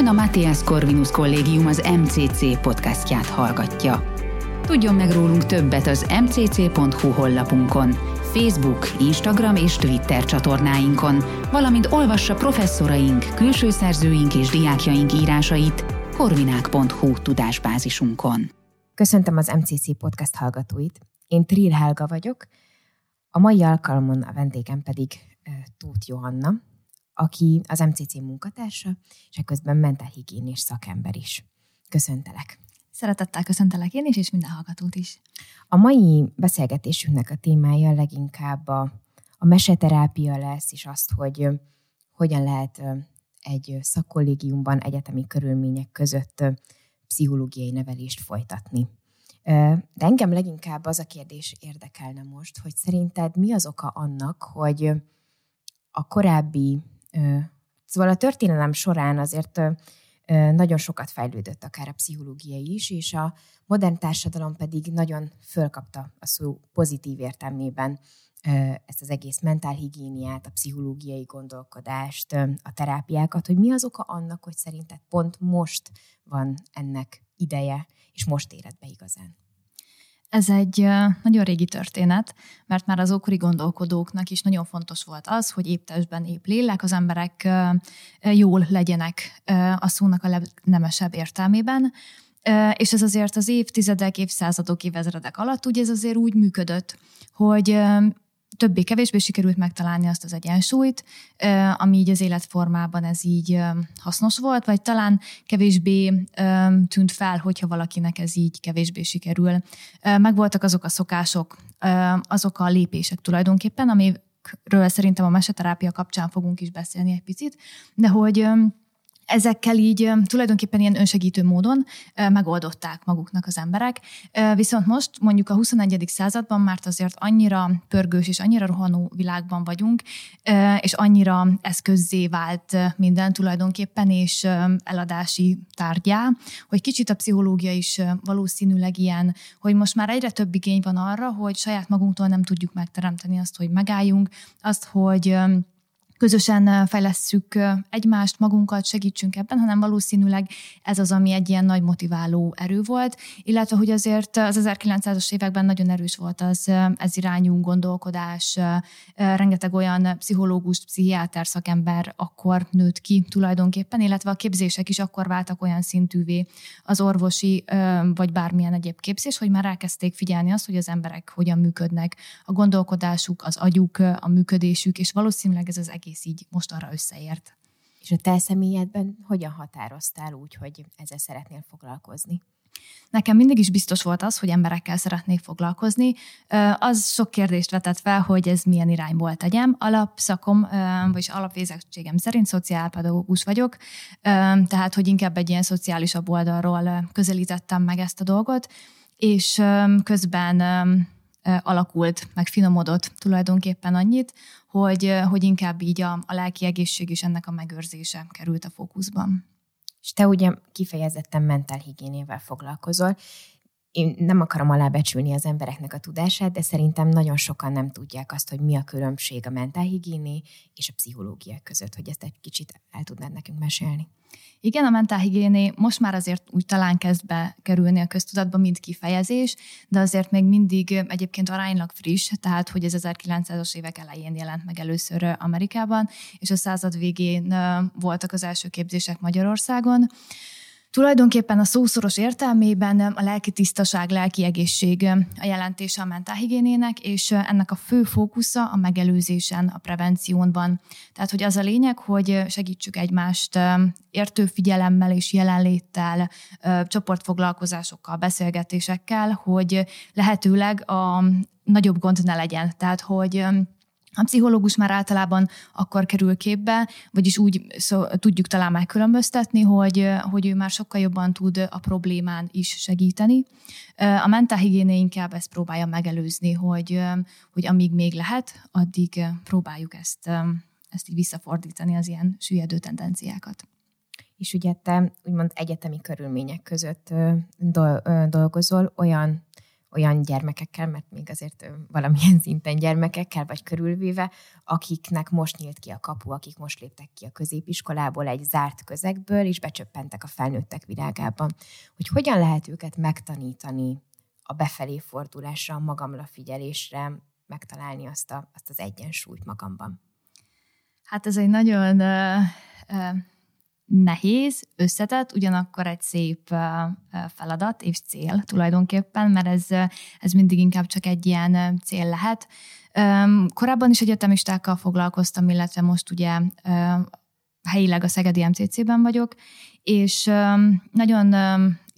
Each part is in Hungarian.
Ön a Matthias Corvinus Kollégium az MCC podcastját hallgatja. Tudjon meg rólunk többet az mcc.hu honlapunkon, Facebook, Instagram és Twitter csatornáinkon, valamint olvassa professzoraink, külső szerzőink és diákjaink írásait korvinák.hu tudásbázisunkon. Köszöntöm az MCC podcast hallgatóit. Én Trill Helga vagyok, a mai alkalomon a vendégem pedig Tóth Johanna, aki az MCC munkatársa, és ekközben mentálhigiénés szakember is. Köszöntelek! Szeretettel köszöntelek én is, és minden hallgatót is. A mai beszélgetésünknek a témája leginkább a, a meseterápia lesz, és azt, hogy hogyan lehet egy szakkollégiumban egyetemi körülmények között pszichológiai nevelést folytatni. De engem leginkább az a kérdés érdekelne most, hogy szerinted mi az oka annak, hogy a korábbi, szóval a történelem során azért nagyon sokat fejlődött akár a pszichológia is, és a modern társadalom pedig nagyon fölkapta a szó pozitív értelmében ezt az egész mentálhigiéniát, a pszichológiai gondolkodást, a terápiákat, hogy mi az oka annak, hogy szerinted pont most van ennek ideje, és most éred be igazán. Ez egy nagyon régi történet, mert már az ókori gondolkodóknak is nagyon fontos volt az, hogy épp testben, épp lélek, az emberek jól legyenek a szónak a legnemesebb értelmében, és ez azért az évtizedek, évszázadok, évezredek alatt ugye ez azért úgy működött, hogy többé-kevésbé sikerült megtalálni azt az egyensúlyt, ami így az életformában ez így hasznos volt, vagy talán kevésbé tűnt fel, hogyha valakinek ez így kevésbé sikerül. Megvoltak azok a szokások, azok a lépések tulajdonképpen, amiről szerintem a meseterápia kapcsán fogunk is beszélni egy picit, de hogy ezekkel így tulajdonképpen ilyen önsegítő módon megoldották maguknak az emberek. Viszont most mondjuk a 21. században már azért annyira pörgős és annyira rohanó világban vagyunk, és annyira eszközzé vált minden tulajdonképpen, és eladási tárgyá, hogy kicsit a pszichológia is valószínűleg ilyen, hogy most már egyre több igény van arra, hogy saját magunktól nem tudjuk megteremteni azt, hogy megálljunk, azt, hogy közösen fejlesszük egymást, magunkat, segítsünk ebben, hanem valószínűleg ez az, ami egy ilyen nagy motiváló erő volt, illetve hogy azért az 1900-as években nagyon erős volt az ez irányú gondolkodás, rengeteg olyan pszichológus, pszichiáter szakember akkor nőtt ki tulajdonképpen, illetve a képzések is akkor váltak olyan szintűvé. Az orvosi vagy bármilyen egyéb képzés, hogy már elkezdték figyelni azt, hogy az emberek hogyan működnek, a gondolkodásuk, az agyuk, a működésük, és valószínűleg ez az egész egész így most arra összeért. És a te személyedben hogyan határoztál úgy, hogy ezzel szeretnél foglalkozni? Nekem mindig is biztos volt az, hogy emberekkel szeretnék foglalkozni. Az sok kérdést vetett fel, hogy ez milyen irányból tegyem. Alapszakom, vagyis alapvézettségem szerint szociálpedagógus vagyok, tehát hogy inkább egy ilyen szociálisabb oldalról közelítettem meg ezt a dolgot, és közben alakult, meg finomodott tulajdonképpen annyit, hogy, hogy inkább így a, a lelki egészség és ennek a megőrzése került a fókuszban. És te ugye kifejezetten mentálhigiénével foglalkozol. Én nem akarom alábecsülni az embereknek a tudását, de szerintem nagyon sokan nem tudják azt, hogy mi a különbség a mentálhigiéné és a pszichológia között, hogy ezt egy kicsit el tudnád nekünk mesélni. Igen, a mentálhigiéné most már azért úgy talán kezd be kerülni a köztudatba, mint kifejezés, de azért még mindig egyébként aránylag friss, tehát hogy ez 1900-as évek elején jelent meg először Amerikában, és a század végén voltak az első képzések Magyarországon. Tulajdonképpen a szószoros értelmében a lelki tisztaság, lelki egészség a jelentése a mentálhigiénének, és ennek a fő fókusza a megelőzésen, a prevención van. Tehát, hogy az a lényeg, hogy segítsük egymást értő figyelemmel és jelenléttel, csoportfoglalkozásokkal, beszélgetésekkel, hogy lehetőleg a nagyobb gond ne legyen. Tehát, hogy a pszichológus már általában akkor kerül képbe, vagyis úgy szó, tudjuk talán megkülönböztetni, hogy, hogy ő már sokkal jobban tud a problémán is segíteni. A mentálhigiéné inkább ezt próbálja megelőzni, hogy, hogy amíg még lehet, addig próbáljuk ezt, ezt így visszafordítani, az ilyen süllyedő tendenciákat. És ugye te úgymond egyetemi körülmények között dolgozol, olyan olyan gyermekekkel, mert még azért valamilyen szinten gyermekekkel vagy körülvéve, akiknek most nyílt ki a kapu, akik most léptek ki a középiskolából egy zárt közegből, és becsöppentek a felnőttek világában. Hogy hogyan lehet őket megtanítani a befelé fordulásra, a magamra figyelésre, megtalálni azt, a, azt az egyensúlyt magamban. Hát ez egy nagyon uh, uh, nehéz, összetett, ugyanakkor egy szép feladat és cél tulajdonképpen, mert ez, ez mindig inkább csak egy ilyen cél lehet. Korábban is egyetemistákkal foglalkoztam, illetve most ugye helyileg a Szegedi MCC-ben vagyok, és nagyon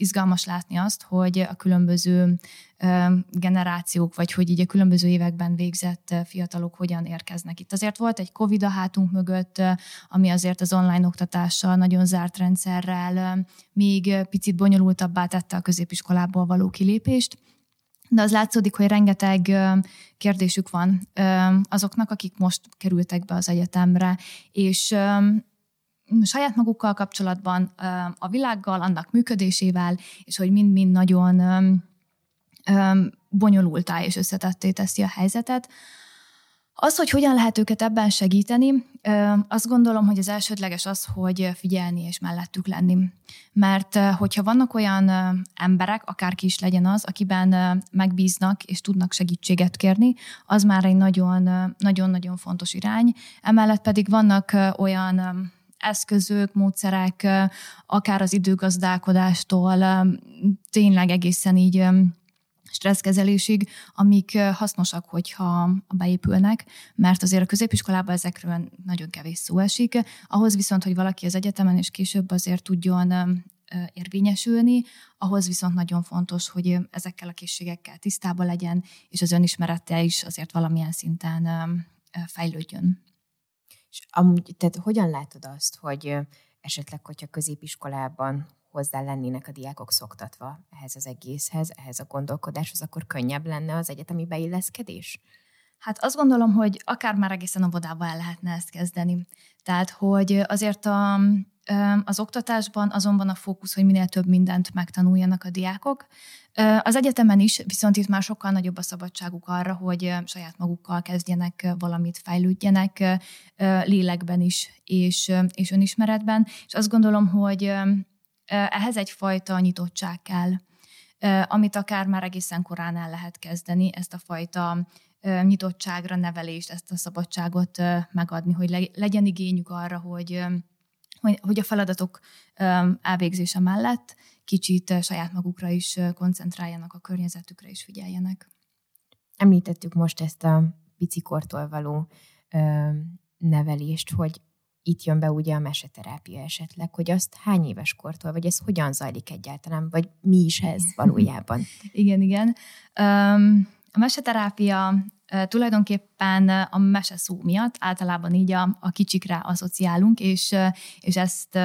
izgalmas látni azt, hogy a különböző generációk, vagy hogy így a különböző években végzett fiatalok hogyan érkeznek itt. Azért volt egy Covid a hátunk mögött, ami azért az online oktatással, nagyon zárt rendszerrel még picit bonyolultabbá tette a középiskolából való kilépést, de az látszódik, hogy rengeteg kérdésük van azoknak, akik most kerültek be az egyetemre, és saját magukkal kapcsolatban, a világgal, annak működésével, és hogy mind-mind nagyon bonyolultá és összetetté teszi a helyzetet. Az, hogy hogyan lehet őket ebben segíteni, azt gondolom, hogy az elsődleges az, hogy figyelni és mellettük lenni. Mert hogyha vannak olyan emberek, akárki is legyen az, akiben megbíznak és tudnak segítséget kérni, az már egy nagyon-nagyon fontos irány. Emellett pedig vannak olyan eszközök, módszerek, akár az időgazdálkodástól tényleg egészen így stresszkezelésig, amik hasznosak, hogyha beépülnek, mert azért a középiskolában ezekről nagyon kevés szó esik. Ahhoz viszont, hogy valaki az egyetemen és később azért tudjon érvényesülni, ahhoz viszont nagyon fontos, hogy ezekkel a készségekkel tisztában legyen, és az önismerete is azért valamilyen szinten fejlődjön. És amúgy, tehát hogyan látod azt, hogy esetleg, hogyha középiskolában hozzá lennének a diákok szoktatva ehhez az egészhez, ehhez a gondolkodáshoz, akkor könnyebb lenne az egyetemi beilleszkedés? Hát azt gondolom, hogy akár már egészen óvodában el lehetne ezt kezdeni. Tehát, hogy azért a, az oktatásban azonban a fókusz, hogy minél több mindent megtanuljanak a diákok. Az egyetemen is, viszont itt már sokkal nagyobb a szabadságuk arra, hogy saját magukkal kezdjenek valamit, fejlődjenek lélekben is, és, és önismeretben. És azt gondolom, hogy ehhez egyfajta nyitottság kell, amit akár már egészen korán el lehet kezdeni, ezt a fajta nyitottságra, nevelést, ezt a szabadságot megadni, hogy legyen igényük arra, hogy, hogy a feladatok elvégzése mellett kicsit saját magukra is koncentráljanak, a környezetükre is figyeljenek. Említettük most ezt a picikortól való nevelést, hogy itt jön be ugye a meseterápia esetleg, hogy azt hány éves kortól, vagy ez hogyan zajlik egyáltalán, vagy mi is ez valójában? igen, igen. A meseterápia tulajdonképpen a mese szó miatt általában így a, a kicsikre asszociálunk, és, és ezt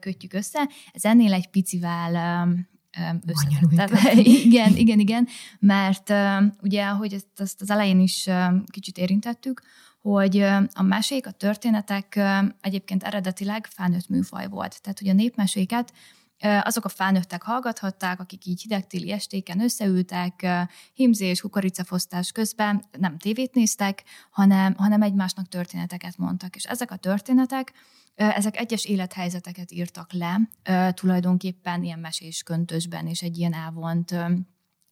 kötjük össze. Ez ennél egy picivel összetettebb. igen, igen, igen, mert ugye, ahogy ezt, ezt az elején is kicsit érintettük, hogy a mesék, a történetek egyébként eredetileg felnőtt műfaj volt. Tehát, hogy a népmeséket azok a felnőttek hallgathatták, akik így hidegtéli estéken összeültek, himzés, kukoricafosztás közben nem tévét néztek, hanem, hanem egymásnak történeteket mondtak. És ezek a történetek, ezek egyes élethelyzeteket írtak le, tulajdonképpen ilyen mesés köntösben és egy ilyen elvont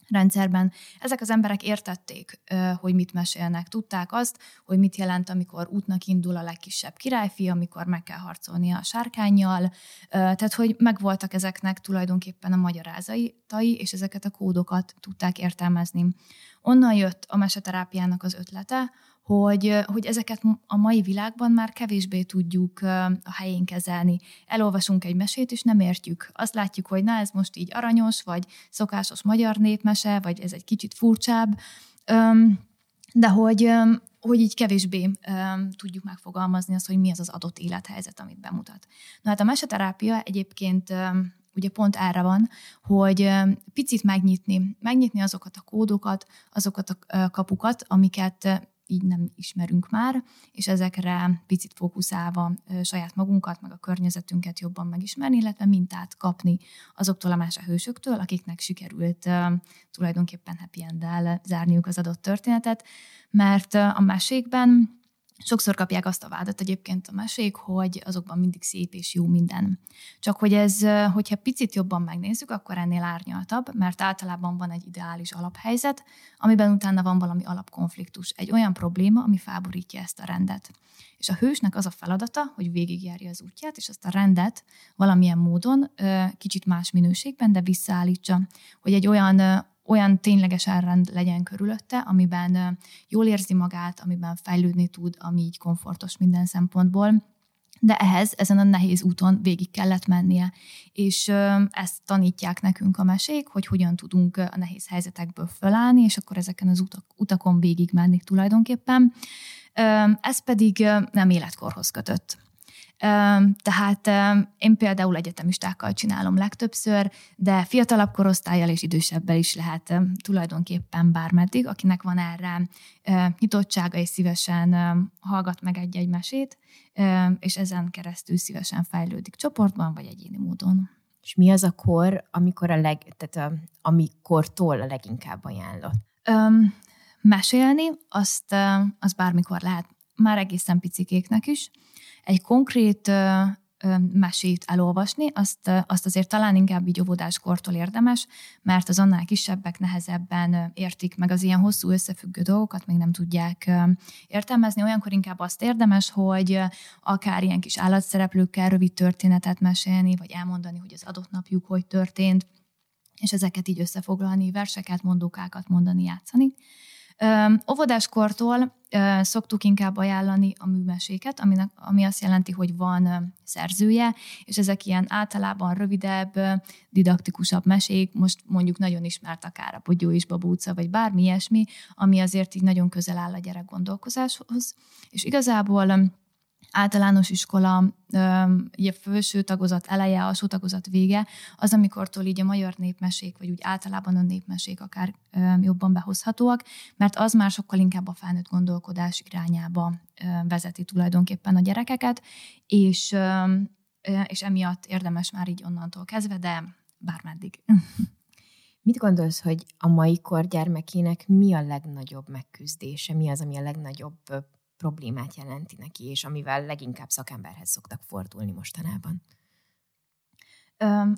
rendszerben. Ezek az emberek értették, hogy mit mesélnek, tudták azt, hogy mit jelent, amikor útnak indul a legkisebb királyfi, amikor meg kell harcolnia a sárkányjal, tehát hogy megvoltak ezeknek tulajdonképpen a magyarázatai, és ezeket a kódokat tudták értelmezni. Onnan jött a meseterápiának az ötlete, hogy, hogy ezeket a mai világban már kevésbé tudjuk a helyén kezelni. Elolvasunk egy mesét, és nem értjük. Azt látjuk, hogy na, ez most így aranyos, vagy szokásos magyar népmese, vagy ez egy kicsit furcsább, de hogy, hogy így kevésbé tudjuk megfogalmazni azt, hogy mi az az adott élethelyzet, amit bemutat. Na hát a meseterápia egyébként ugye pont erre van, hogy picit megnyitni, megnyitni azokat a kódokat, azokat a kapukat, amiket így nem ismerünk már, és ezekre picit fókuszálva saját magunkat, meg a környezetünket jobban megismerni, illetve mintát kapni azoktól a más a hősöktől, akiknek sikerült tulajdonképpen happy end zárniuk az adott történetet, mert a mesékben Sokszor kapják azt a vádat egyébként a mesék, hogy azokban mindig szép és jó minden. Csak hogy ez, hogyha picit jobban megnézzük, akkor ennél árnyaltabb, mert általában van egy ideális alaphelyzet, amiben utána van valami alapkonfliktus, egy olyan probléma, ami felborítja ezt a rendet. És a hősnek az a feladata, hogy végigjárja az útját, és azt a rendet valamilyen módon, kicsit más minőségben, de visszaállítsa, hogy egy olyan olyan tényleges elrend legyen körülötte, amiben jól érzi magát, amiben fejlődni tud, ami így komfortos minden szempontból. De ehhez, ezen a nehéz úton végig kellett mennie. És ezt tanítják nekünk a mesék, hogy hogyan tudunk a nehéz helyzetekből fölállni, és akkor ezeken az utak, utakon végig menni tulajdonképpen. Ez pedig nem életkorhoz kötött. Tehát én például egyetemistákkal csinálom legtöbbször, de fiatalabb korosztályjal és idősebbel is lehet tulajdonképpen bármeddig, akinek van erre nyitottsága és szívesen hallgat meg egy-egy mesét, és ezen keresztül szívesen fejlődik csoportban vagy egyéni módon. És mi az a kor, amikor a leg, tehát a, amikortól a leginkább ajánlott? Öm, mesélni, azt, azt bármikor lehet, már egészen picikéknek is egy konkrét mesét elolvasni, azt, azt azért talán inkább így óvodáskortól érdemes, mert az annál kisebbek nehezebben értik meg az ilyen hosszú összefüggő dolgokat, még nem tudják értelmezni. Olyankor inkább azt érdemes, hogy akár ilyen kis állatszereplőkkel rövid történetet mesélni, vagy elmondani, hogy az adott napjuk hogy történt, és ezeket így összefoglalni, verseket, mondókákat mondani, játszani. Óvodáskortól szoktuk inkább ajánlani a műmeséket, aminek, ami azt jelenti, hogy van szerzője, és ezek ilyen általában rövidebb, didaktikusabb mesék, most mondjuk nagyon ismert akár a Pogyó és Babúca, vagy bármi ilyesmi, ami azért így nagyon közel áll a gyerek gondolkozáshoz. És igazából általános iskola, ugye felső tagozat eleje, alsó tagozat vége, az, amikortól így a magyar népmesék, vagy úgy általában a népmesék akár jobban behozhatóak, mert az már sokkal inkább a felnőtt gondolkodás irányába vezeti tulajdonképpen a gyerekeket, és, és emiatt érdemes már így onnantól kezdve, de bármeddig. Mit gondolsz, hogy a mai kor gyermekének mi a legnagyobb megküzdése, mi az, ami a legnagyobb problémát jelenti neki, és amivel leginkább szakemberhez szoktak fordulni mostanában?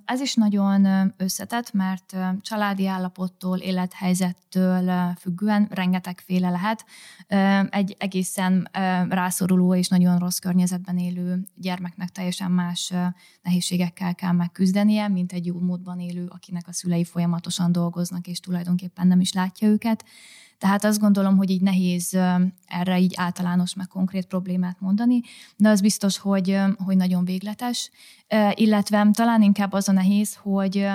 Ez is nagyon összetett, mert családi állapottól, élethelyzettől függően rengetegféle lehet. Egy egészen rászoruló és nagyon rossz környezetben élő gyermeknek teljesen más nehézségekkel kell megküzdenie, mint egy jó módban élő, akinek a szülei folyamatosan dolgoznak, és tulajdonképpen nem is látja őket. Tehát azt gondolom, hogy így nehéz erre így általános, meg konkrét problémát mondani, de az biztos, hogy, hogy nagyon végletes, illetve talán inkább az a nehéz, hogy,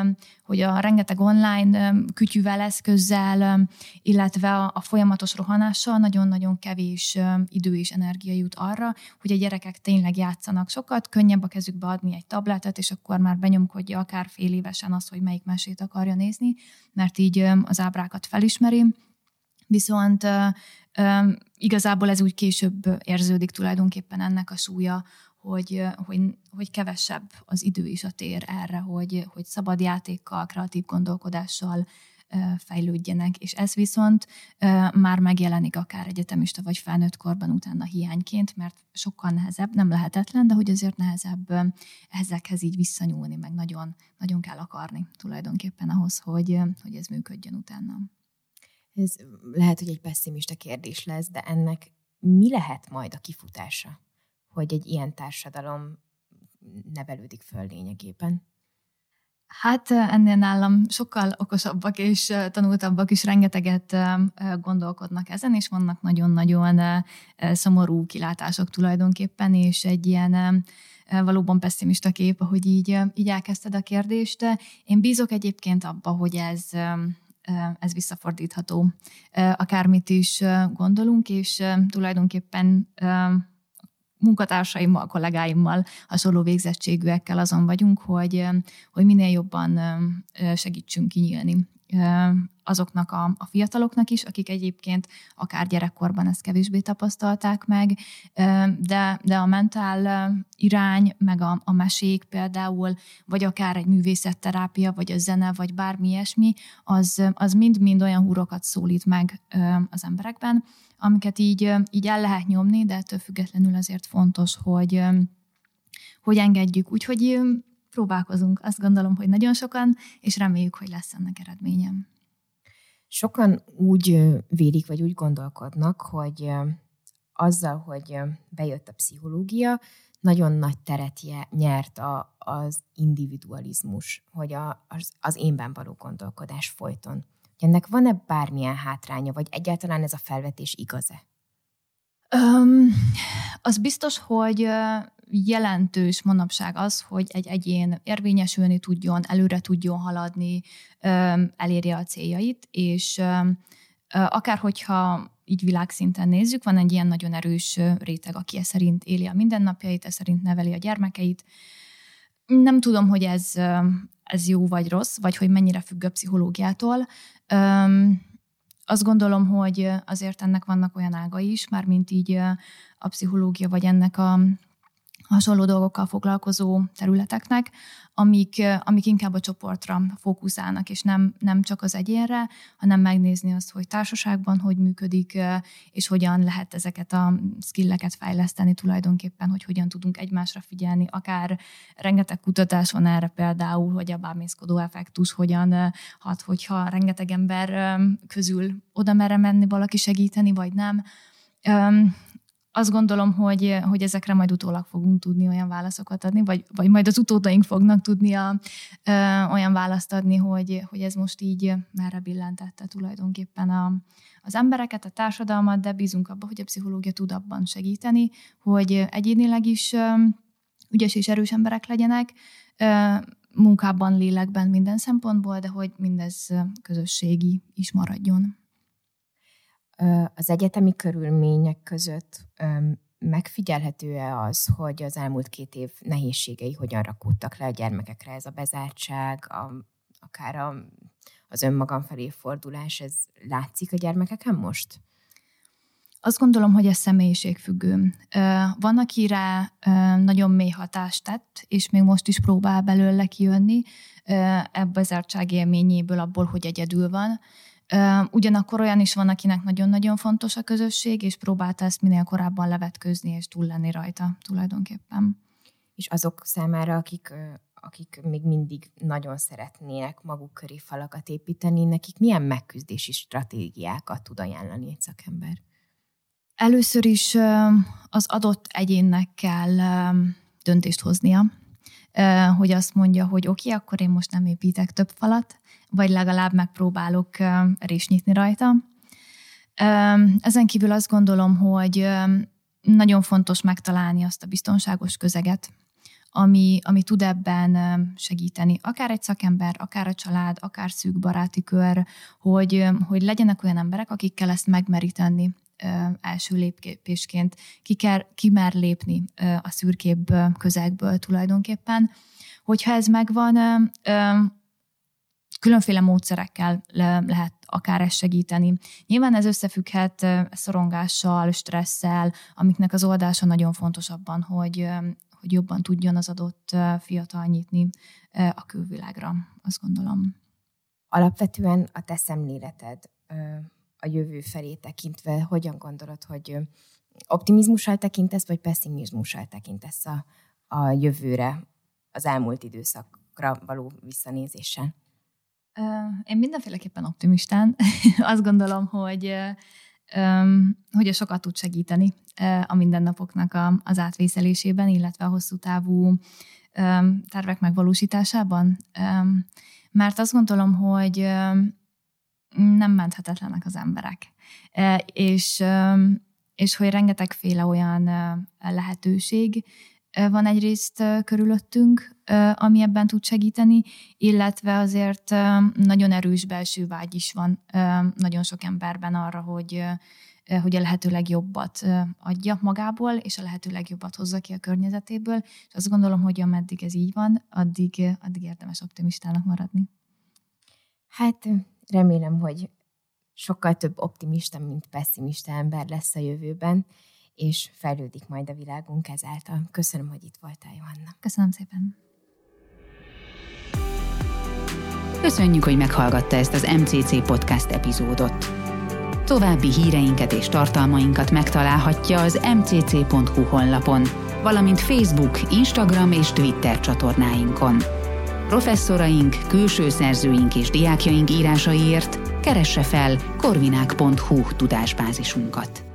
hogy a rengeteg online kütyűvel, eszközzel, illetve a, a folyamatos rohanással nagyon-nagyon kevés idő és energia jut arra, hogy a gyerekek tényleg játszanak sokat, könnyebb a kezükbe adni egy tabletet, és akkor már benyomkodja akár fél évesen az, hogy melyik mesét akarja nézni, mert így az ábrákat felismeri, viszont igazából ez úgy később érződik tulajdonképpen ennek a súlya, hogy, hogy, hogy kevesebb az idő és a tér erre, hogy, hogy szabad játékkal, kreatív gondolkodással fejlődjenek, és ez viszont már megjelenik akár egyetemista vagy felnőtt korban utána hiányként, mert sokkal nehezebb, nem lehetetlen, de hogy azért nehezebb ezekhez így visszanyúlni, meg nagyon, nagyon kell akarni tulajdonképpen ahhoz, hogy, hogy ez működjön utána. Ez lehet, hogy egy pessimista kérdés lesz, de ennek mi lehet majd a kifutása, hogy egy ilyen társadalom nevelődik föl lényegében? Hát ennél nálam sokkal okosabbak és tanultabbak is rengeteget gondolkodnak ezen, és vannak nagyon-nagyon szomorú kilátások tulajdonképpen, és egy ilyen valóban pessimista kép, ahogy így, így elkezdted a kérdést. Én bízok egyébként abba, hogy ez ez visszafordítható. Akármit is gondolunk, és tulajdonképpen munkatársaimmal, kollégáimmal, hasonló végzettségűekkel azon vagyunk, hogy, hogy minél jobban segítsünk kinyílni azoknak a, a fiataloknak is, akik egyébként akár gyerekkorban ezt kevésbé tapasztalták meg, de, de a mentál irány, meg a, a mesék például, vagy akár egy művészetterápia, vagy a zene, vagy bármi ilyesmi, az, az mind-mind olyan húrokat szólít meg az emberekben, amiket így, így el lehet nyomni, de ettől függetlenül azért fontos, hogy, hogy engedjük. Úgyhogy próbálkozunk. Azt gondolom, hogy nagyon sokan, és reméljük, hogy lesz ennek eredményem. Sokan úgy vélik, vagy úgy gondolkodnak, hogy azzal, hogy bejött a pszichológia, nagyon nagy teret nyert a, az individualizmus, hogy a, az, az énben való gondolkodás folyton. Ennek van-e bármilyen hátránya, vagy egyáltalán ez a felvetés igaz-e? Um, az biztos, hogy jelentős manapság az, hogy egy egyén érvényesülni tudjon, előre tudjon haladni, elérje a céljait, és akár hogyha így világszinten nézzük, van egy ilyen nagyon erős réteg, aki e szerint éli a mindennapjait, e szerint neveli a gyermekeit. Nem tudom, hogy ez, ez jó vagy rossz, vagy hogy mennyire függ a pszichológiától. Azt gondolom, hogy azért ennek vannak olyan ágai is, már mint így a pszichológia, vagy ennek a hasonló dolgokkal foglalkozó területeknek, amik, amik inkább a csoportra fókuszálnak, és nem, nem csak az egyénre, hanem megnézni azt, hogy társaságban hogy működik, és hogyan lehet ezeket a skilleket fejleszteni tulajdonképpen, hogy hogyan tudunk egymásra figyelni. Akár rengeteg kutatás van erre például, hogy a bámészkodó effektus hogyan hat, hogyha rengeteg ember közül oda merre menni valaki segíteni, vagy nem azt gondolom, hogy, hogy ezekre majd utólag fogunk tudni olyan válaszokat adni, vagy, vagy majd az utódaink fognak tudni a, ö, olyan választ adni, hogy, hogy ez most így merre billentette tulajdonképpen a, az embereket, a társadalmat, de bízunk abban, hogy a pszichológia tud abban segíteni, hogy egyénileg is ö, ügyes és erős emberek legyenek, ö, munkában, lélekben, minden szempontból, de hogy mindez közösségi is maradjon az egyetemi körülmények között megfigyelhető-e az, hogy az elmúlt két év nehézségei hogyan rakódtak le a gyermekekre? Ez a bezártság, a, akár a, az önmagam felé fordulás, ez látszik a gyermekeken most? Azt gondolom, hogy ez személyiségfüggő. Van, akire nagyon mély hatást tett, és még most is próbál belőle kijönni ebbe az élményéből, abból, hogy egyedül van Ugyanakkor olyan is van, akinek nagyon-nagyon fontos a közösség, és próbálta ezt minél korábban levetkőzni és túl lenni rajta tulajdonképpen. És azok számára, akik, akik még mindig nagyon szeretnének maguk köré falakat építeni, nekik milyen megküzdési stratégiákat tud ajánlani egy szakember? Először is az adott egyénnek kell döntést hoznia, hogy azt mondja, hogy oké, okay, akkor én most nem építek több falat, vagy legalább megpróbálok rést nyitni rajta. Ezen kívül azt gondolom, hogy nagyon fontos megtalálni azt a biztonságos közeget, ami, ami tud ebben segíteni. Akár egy szakember, akár a család, akár szűk baráti kör, hogy, hogy legyenek olyan emberek, akikkel ezt megmeríteni első lépésként, ki, kell, ki mer lépni a szürkébb közegből tulajdonképpen. Hogyha ez megvan, különféle módszerekkel le, lehet akár ezt segíteni. Nyilván ez összefügghet szorongással, stresszel, amiknek az oldása nagyon fontos abban, hogy, hogy jobban tudjon az adott fiatal nyitni a külvilágra, azt gondolom. Alapvetően a te szemléleted a jövő felé tekintve, hogyan gondolod, hogy optimizmussal tekintesz, vagy pessimizmussal tekintesz a, a jövőre, az elmúlt időszakra való visszanézéssel? Én mindenféleképpen optimistán. Azt gondolom, hogy hogy a sokat tud segíteni a mindennapoknak az átvészelésében, illetve a hosszú távú tervek megvalósításában. Mert azt gondolom, hogy nem menthetetlenek az emberek. És, és hogy rengetegféle olyan lehetőség van egyrészt körülöttünk, ami ebben tud segíteni, illetve azért nagyon erős belső vágy is van nagyon sok emberben arra, hogy, hogy a lehető legjobbat adja magából, és a lehető legjobbat hozza ki a környezetéből, és azt gondolom, hogy ameddig ez így van, addig, addig érdemes optimistának maradni. Hát remélem, hogy sokkal több optimista, mint pessimista ember lesz a jövőben, és fejlődik majd a világunk ezáltal. Köszönöm, hogy itt voltál, Johanna. Köszönöm szépen. Köszönjük, hogy meghallgatta ezt az MCC podcast epizódot. További híreinket és tartalmainkat megtalálhatja az mcc.hu honlapon, valamint Facebook, Instagram és Twitter csatornáinkon. Professzoraink, külső szerzőink és diákjaink írásaiért keresse fel korvinák.hu tudásbázisunkat.